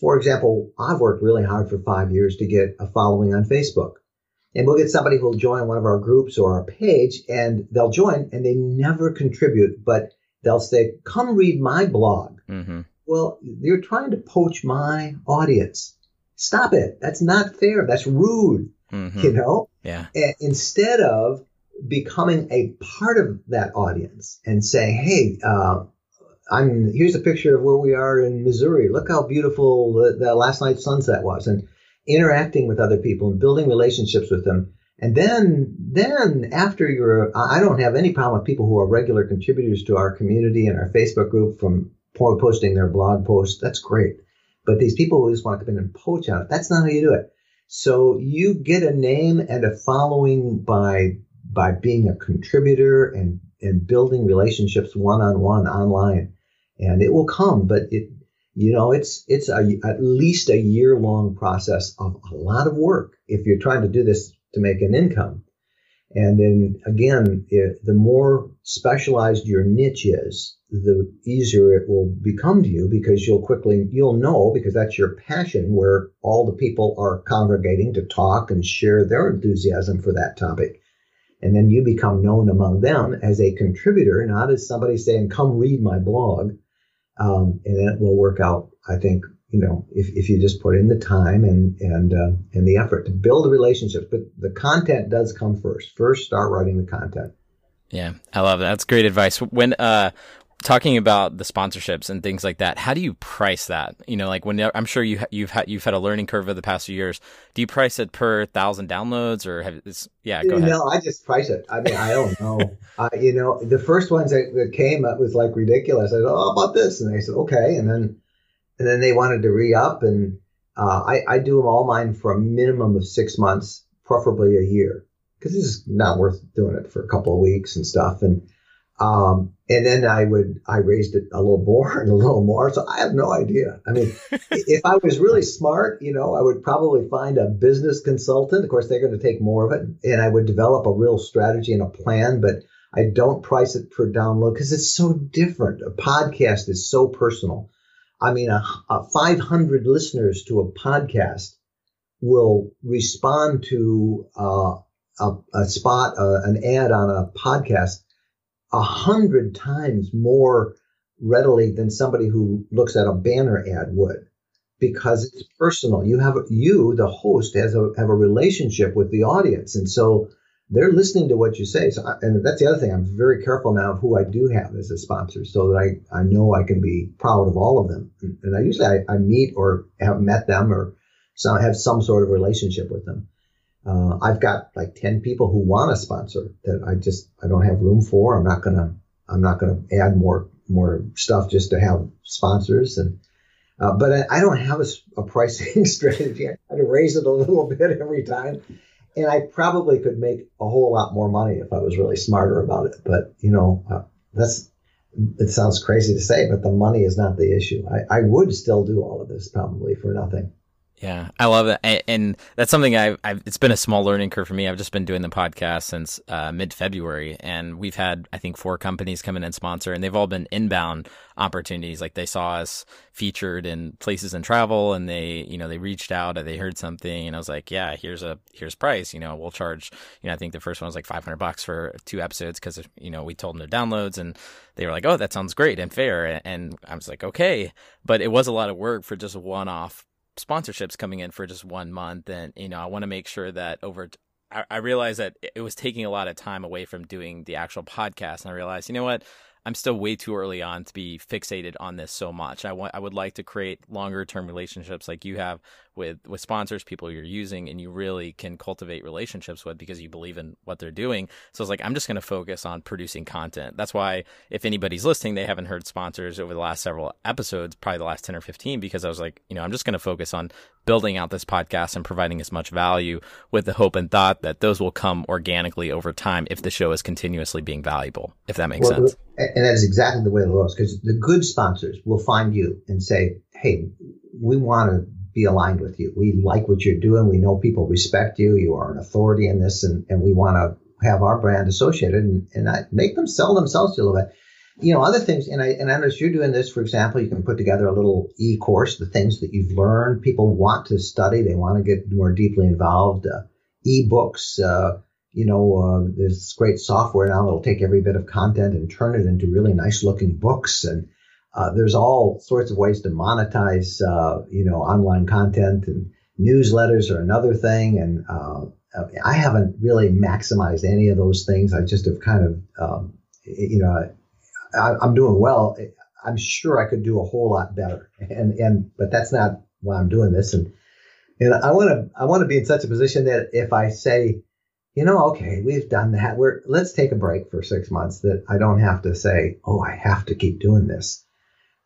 for example, I've worked really hard for five years to get a following on Facebook. And we'll get somebody who'll join one of our groups or our page and they'll join and they never contribute, but they'll say, come read my blog. Mm-hmm. Well, you're trying to poach my audience. Stop it. That's not fair. That's rude. Mm-hmm. You know? Yeah. And instead of becoming a part of that audience and saying, "Hey, uh, I'm here's a picture of where we are in Missouri. Look how beautiful the, the last night's sunset was," and interacting with other people and building relationships with them. And then, then after you're, I don't have any problem with people who are regular contributors to our community and our Facebook group from posting their blog posts. That's great. But these people who just want to come in and poach on it, that's not how you do it. So you get a name and a following by by being a contributor and, and building relationships one on one online. And it will come, but it, you know, it's, it's a, at least a year long process of a lot of work if you're trying to do this to make an income. And then again, it, the more specialized your niche is, the easier it will become to you because you'll quickly, you'll know because that's your passion where all the people are congregating to talk and share their enthusiasm for that topic. And then you become known among them as a contributor, not as somebody saying, come read my blog. Um, and it will work out, I think, you know, if, if you just put in the time and, and, uh, and the effort to build the relationships. But the content does come first. First, start writing the content. Yeah, I love that. That's great advice. When uh, talking about the sponsorships and things like that, how do you price that? You know, like when I'm sure you you've had you've had a learning curve over the past few years. Do you price it per thousand downloads or have it's yeah? Go ahead. No, I just price it. I mean, I don't know. uh, you know, the first ones that, that came up was like ridiculous. I said, "Oh, about this," and they said, "Okay," and then and then they wanted to re up, and uh, I I do them all mine for a minimum of six months, preferably a year, because this is not worth doing it for a couple of weeks and stuff, and um, and then I would I raised it a little more and a little more. So I have no idea. I mean, if I was really smart, you know, I would probably find a business consultant. Of course, they're going to take more of it, and I would develop a real strategy and a plan. But I don't price it per download because it's so different. A podcast is so personal. I mean, a, a 500 listeners to a podcast will respond to uh, a, a, spot, uh, an ad on a podcast a hundred times more readily than somebody who looks at a banner ad would because it's personal. You have you, the host, has a have a relationship with the audience, and so they're listening to what you say. So, I, and that's the other thing. I'm very careful now of who I do have as a sponsor, so that I I know I can be proud of all of them. And, I usually I, I, meet or have met them or some have some sort of relationship with them. Uh, I've got like 10 people who want a sponsor that I just, I don't have room for. I'm not to, I'm not to add more, more stuff just to have sponsors. And, uh, but I, I, don't have a, a pricing strategy. I try to raise it a little bit every time. And I probably could make a whole lot more money if I was really smarter about it. But, you know, uh, that's, it sounds crazy to say, but the money is not the issue. I, I would still do all of this probably for nothing. Yeah, I love it, and that's something I've, I've, It's been a small learning curve for me. I've just been doing the podcast since uh, mid February, and we've had I think four companies come in and sponsor, and they've all been inbound opportunities. Like they saw us featured in places and travel, and they you know they reached out, or they heard something, and I was like, yeah, here's a here's price. You know, we'll charge. You know, I think the first one was like 500 bucks for two episodes because you know we told them their downloads, and they were like, oh, that sounds great and fair, and I was like, okay, but it was a lot of work for just one off sponsorships coming in for just one month, and you know I want to make sure that over. T- I, I realized that it was taking a lot of time away from doing the actual podcast, and I realized, you know what, I'm still way too early on to be fixated on this so much. I want I would like to create longer term relationships like you have with with sponsors, people you're using, and you really can cultivate relationships with because you believe in what they're doing. So it's like I'm just going to focus on producing content. That's why if anybody's listening, they haven't heard sponsors over the last several episodes, probably the last ten or fifteen, because I was like, you know, I'm just going to focus on building out this podcast and providing as much value with the hope and thought that those will come organically over time if the show is continuously being valuable. If that makes well, sense. And that is exactly the way it works because the good sponsors will find you and say, "Hey, we want to." Be aligned with you. We like what you're doing. We know people respect you. You are an authority in this, and, and we want to have our brand associated and, and I make them sell themselves a little bit. You know, other things, and I and I notice you're doing this, for example, you can put together a little e course, the things that you've learned. People want to study, they want to get more deeply involved. Uh, e books, uh, you know, uh, there's great software now that'll take every bit of content and turn it into really nice looking books. And uh, there's all sorts of ways to monetize, uh, you know, online content and newsletters are another thing. And uh, I haven't really maximized any of those things. I just have kind of, um, you know, I, am doing well. I'm sure I could do a whole lot better. And and but that's not why I'm doing this. And and I want to I want to be in such a position that if I say, you know, okay, we've done that. We're let's take a break for six months. That I don't have to say, oh, I have to keep doing this.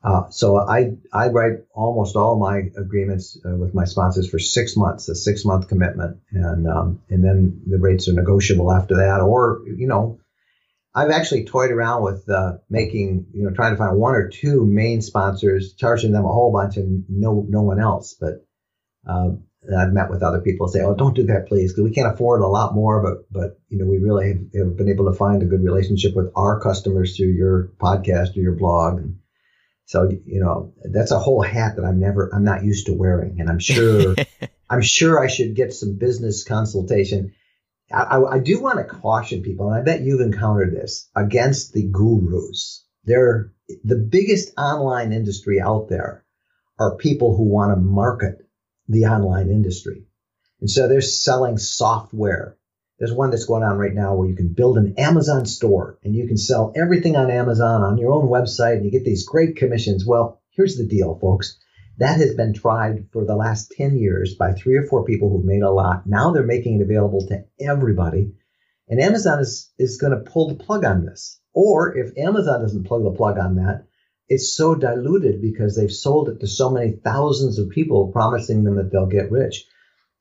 Uh, so I I write almost all my agreements uh, with my sponsors for six months, a six month commitment, and um, and then the rates are negotiable after that. Or you know, I've actually toyed around with uh, making you know trying to find one or two main sponsors, charging them a whole bunch, and no no one else. But um, I've met with other people say, oh, don't do that, please, because we can't afford a lot more. But but you know, we really have, have, been able to find a good relationship with our customers through your podcast or your blog. And, so you know that's a whole hat that I'm never I'm not used to wearing, and I'm sure I'm sure I should get some business consultation. I, I, I do want to caution people, and I bet you've encountered this against the gurus. They're the biggest online industry out there are people who want to market the online industry, and so they're selling software there's one that's going on right now where you can build an Amazon store and you can sell everything on Amazon on your own website and you get these great commissions. Well, here's the deal, folks. That has been tried for the last 10 years by three or four people who've made a lot. Now they're making it available to everybody. And Amazon is, is going to pull the plug on this. Or if Amazon doesn't plug the plug on that, it's so diluted because they've sold it to so many thousands of people promising them that they'll get rich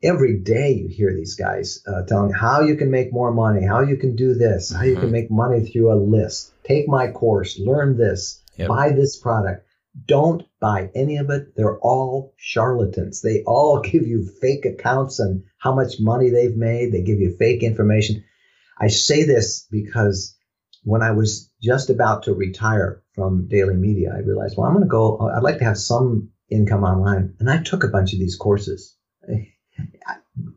every day you hear these guys uh, telling how you can make more money, how you can do this, how you can mm-hmm. make money through a list. Take my course, learn this, yep. buy this product. Don't buy any of it. They're all charlatans. They all give you fake accounts and how much money they've made. They give you fake information. I say this because when I was just about to retire from daily media, I realized, well, I'm going to go, I'd like to have some income online. And I took a bunch of these courses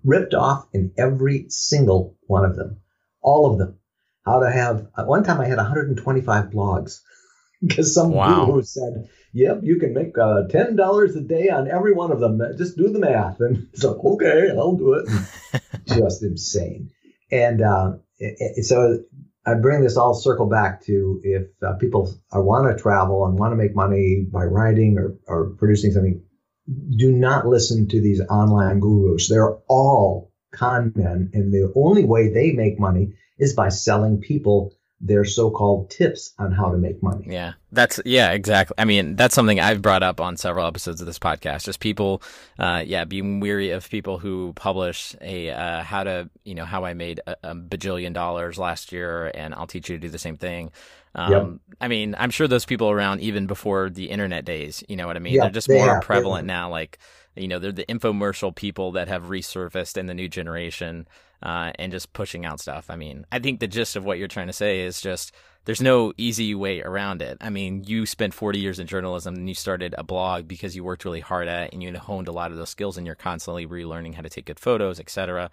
ripped off in every single one of them, all of them. How to have, at one time I had 125 blogs because some wow. guru said, yep, you can make uh, $10 a day on every one of them. Just do the math. And so, okay, I'll do it. Just insane. And uh, it, it, so I bring this all circle back to if uh, people want to travel and want to make money by writing or, or producing something, do not listen to these online gurus. They're all con men, and the only way they make money is by selling people their so-called tips on how to make money. Yeah. That's yeah, exactly. I mean, that's something I've brought up on several episodes of this podcast. Just people uh yeah, being weary of people who publish a uh how to, you know, how I made a, a bajillion dollars last year and I'll teach you to do the same thing. Um, yep. I mean, I'm sure those people around even before the internet days, you know what I mean? They're just they more have, prevalent now. Like, you know they're the infomercial people that have resurfaced in the new generation uh, and just pushing out stuff. I mean, I think the gist of what you're trying to say is just there's no easy way around it. I mean, you spent 40 years in journalism and you started a blog because you worked really hard at it and you honed a lot of those skills and you're constantly relearning how to take good photos, etc.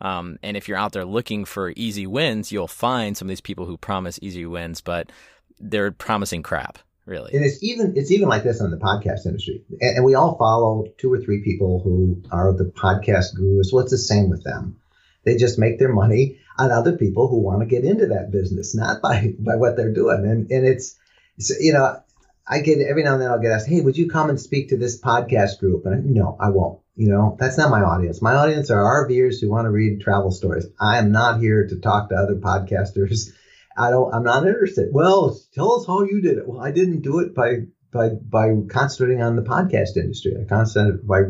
Um, and if you're out there looking for easy wins, you'll find some of these people who promise easy wins, but they're promising crap, really. And it's even it's even like this in the podcast industry, and, and we all follow two or three people who are the podcast gurus. What's the same with them? They just make their money on other people who want to get into that business, not by by what they're doing. And and it's, it's you know, I get every now and then I'll get asked, "Hey, would you come and speak to this podcast group?" And I, no, I won't. You know, that's not my audience. My audience are RVers who want to read travel stories. I am not here to talk to other podcasters. I don't. I'm not interested. Well, tell us how you did it. Well, I didn't do it by by by concentrating on the podcast industry. I concentrated by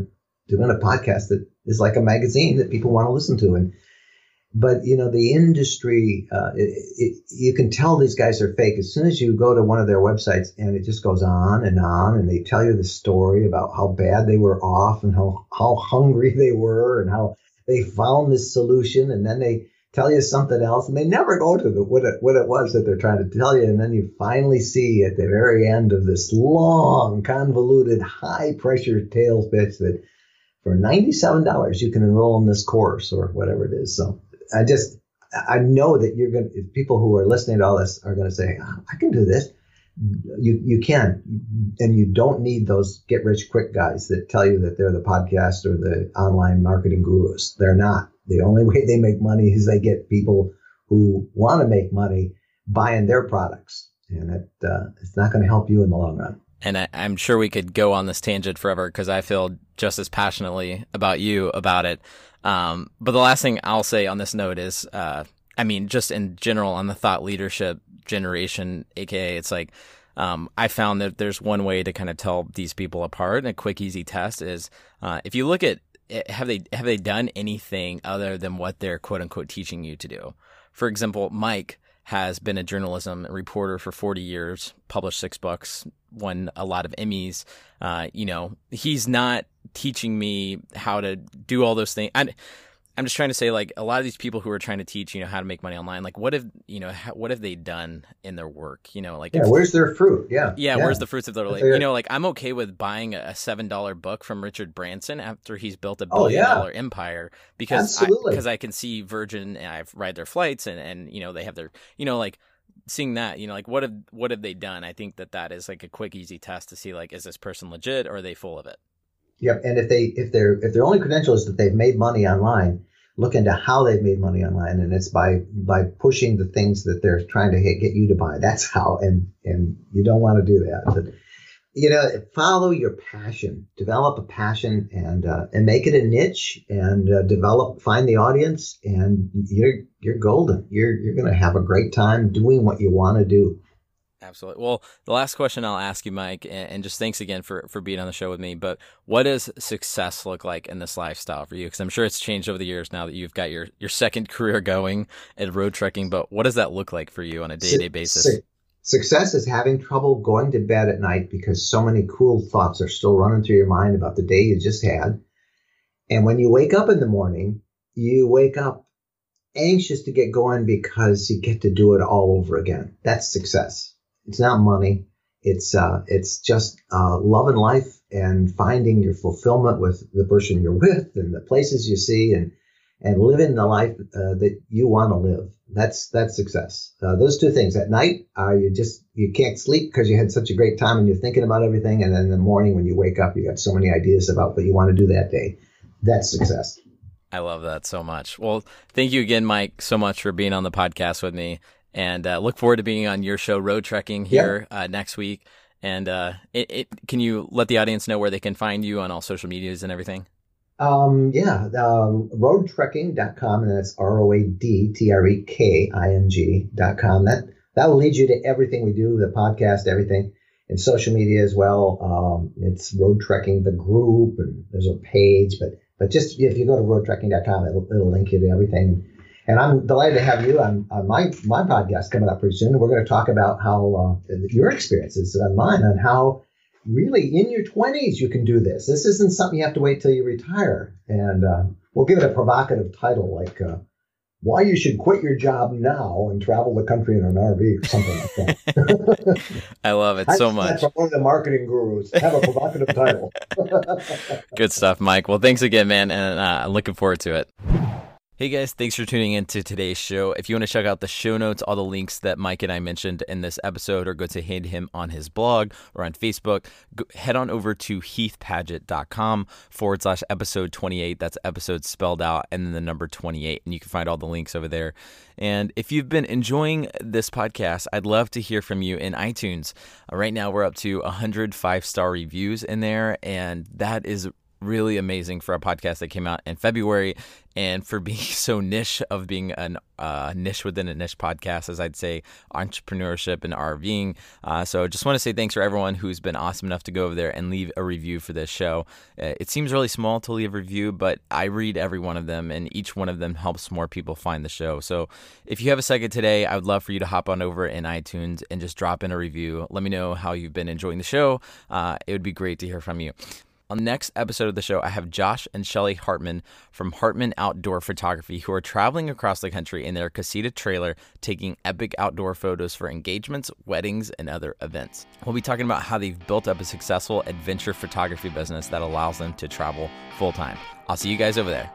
doing a podcast that is like a magazine that people want to listen to. And but you know the industry uh, it, it, you can tell these guys are fake as soon as you go to one of their websites and it just goes on and on and they tell you the story about how bad they were off and how how hungry they were and how they found this solution and then they tell you something else and they never go to the what it, what it was that they're trying to tell you and then you finally see at the very end of this long convoluted high pressure tail pitch that for $97 you can enroll in this course or whatever it is so I just I know that you're going to people who are listening to all this are going to say oh, I can do this. You you can, and you don't need those get rich quick guys that tell you that they're the podcast or the online marketing gurus. They're not. The only way they make money is they get people who want to make money buying their products, and it uh, it's not going to help you in the long run. And I, I'm sure we could go on this tangent forever because I feel just as passionately about you about it. Um, but the last thing I'll say on this note is, uh, I mean, just in general on the thought leadership generation, aka it's like, um, I found that there's one way to kind of tell these people apart. And a quick, easy test is uh, if you look at have they have they done anything other than what they're quote unquote teaching you to do? For example, Mike has been a journalism reporter for 40 years, published six books, won a lot of Emmys. Uh, you know, he's not teaching me how to do all those things. I, I'm just trying to say, like, a lot of these people who are trying to teach, you know, how to make money online, like, what have, you know, how, what have they done in their work? You know, like, yeah, if, where's their fruit? Yeah. yeah. Yeah. Where's the fruits of their labor? You know, like, I'm okay with buying a $7 book from Richard Branson after he's built a billion oh, yeah. dollar empire because I, because I can see Virgin and I've ride their flights and, and, you know, they have their, you know, like, seeing that, you know, like what have what have they done? I think that that is like a quick, easy test to see like is this person legit or are they full of it? Yep. And if they if they're if their only credential is that they've made money online, look into how they've made money online, and it's by by pushing the things that they're trying to get you to buy. That's how. And and you don't want to do that. But, you know, follow your passion, develop a passion, and uh, and make it a niche, and uh, develop, find the audience, and you're you're golden. You're you're going to have a great time doing what you want to do. Absolutely. Well, the last question I'll ask you, Mike, and just thanks again for, for being on the show with me. But what does success look like in this lifestyle for you? Because I'm sure it's changed over the years now that you've got your, your second career going at Roadtreking. But what does that look like for you on a day to day basis? Success is having trouble going to bed at night because so many cool thoughts are still running through your mind about the day you just had. And when you wake up in the morning, you wake up anxious to get going because you get to do it all over again. That's success. It's not money. It's uh, it's just uh, loving life and finding your fulfillment with the person you're with and the places you see and and living the life uh, that you want to live. That's that's success. Uh, those two things. At night, uh, you just you can't sleep because you had such a great time and you're thinking about everything. And then in the morning, when you wake up, you got so many ideas about what you want to do that day. That's success. I love that so much. Well, thank you again, Mike, so much for being on the podcast with me and uh, look forward to being on your show, Roadtreking, here uh, next week. And uh, it, it, can you let the audience know where they can find you on all social medias and everything? Um, yeah, uh, roadtreking.com, and that's R O A D T R E K I N G.com. That, that will lead you to everything we do, the podcast, everything, and social media as well. Um, it's Roadtreking, the group, and there's a page, but but just if you go to roadtreking.com, it'll, it'll link you to everything. And I'm delighted to have you on, on my, my podcast coming up pretty soon. We're going to talk about how uh, your experiences and mine and how really in your 20s you can do this. This isn't something you have to wait till you retire. And uh, we'll give it a provocative title like uh, why you should quit your job now and travel the country in an RV or something like that. I love it so much. From one of the marketing gurus. Have a provocative title. Good stuff, Mike. Well, thanks again, man, and uh, I'm looking forward to it. Hey guys, thanks for tuning in to today's show. If you want to check out the show notes, all the links that Mike and I mentioned in this episode, or go to hit him on his blog or on Facebook, head on over to heathpadgett.com forward slash episode 28. That's episode spelled out and then the number 28. And you can find all the links over there. And if you've been enjoying this podcast, I'd love to hear from you in iTunes. Uh, right now, we're up to 105 star reviews in there, and that is really amazing for a podcast that came out in February and for being so niche of being a uh, niche within a niche podcast, as I'd say, entrepreneurship and RVing. Uh, so just want to say thanks for everyone who's been awesome enough to go over there and leave a review for this show. Uh, it seems really small to leave a review, but I read every one of them, and each one of them helps more people find the show. So if you have a second today, I would love for you to hop on over in iTunes and just drop in a review. Let me know how you've been enjoying the show. Uh, it would be great to hear from you. On the next episode of the show, I have Josh and Shelly Hartman from Hartman Outdoor Photography who are traveling across the country in their casita trailer taking epic outdoor photos for engagements, weddings, and other events. We'll be talking about how they've built up a successful adventure photography business that allows them to travel full time. I'll see you guys over there.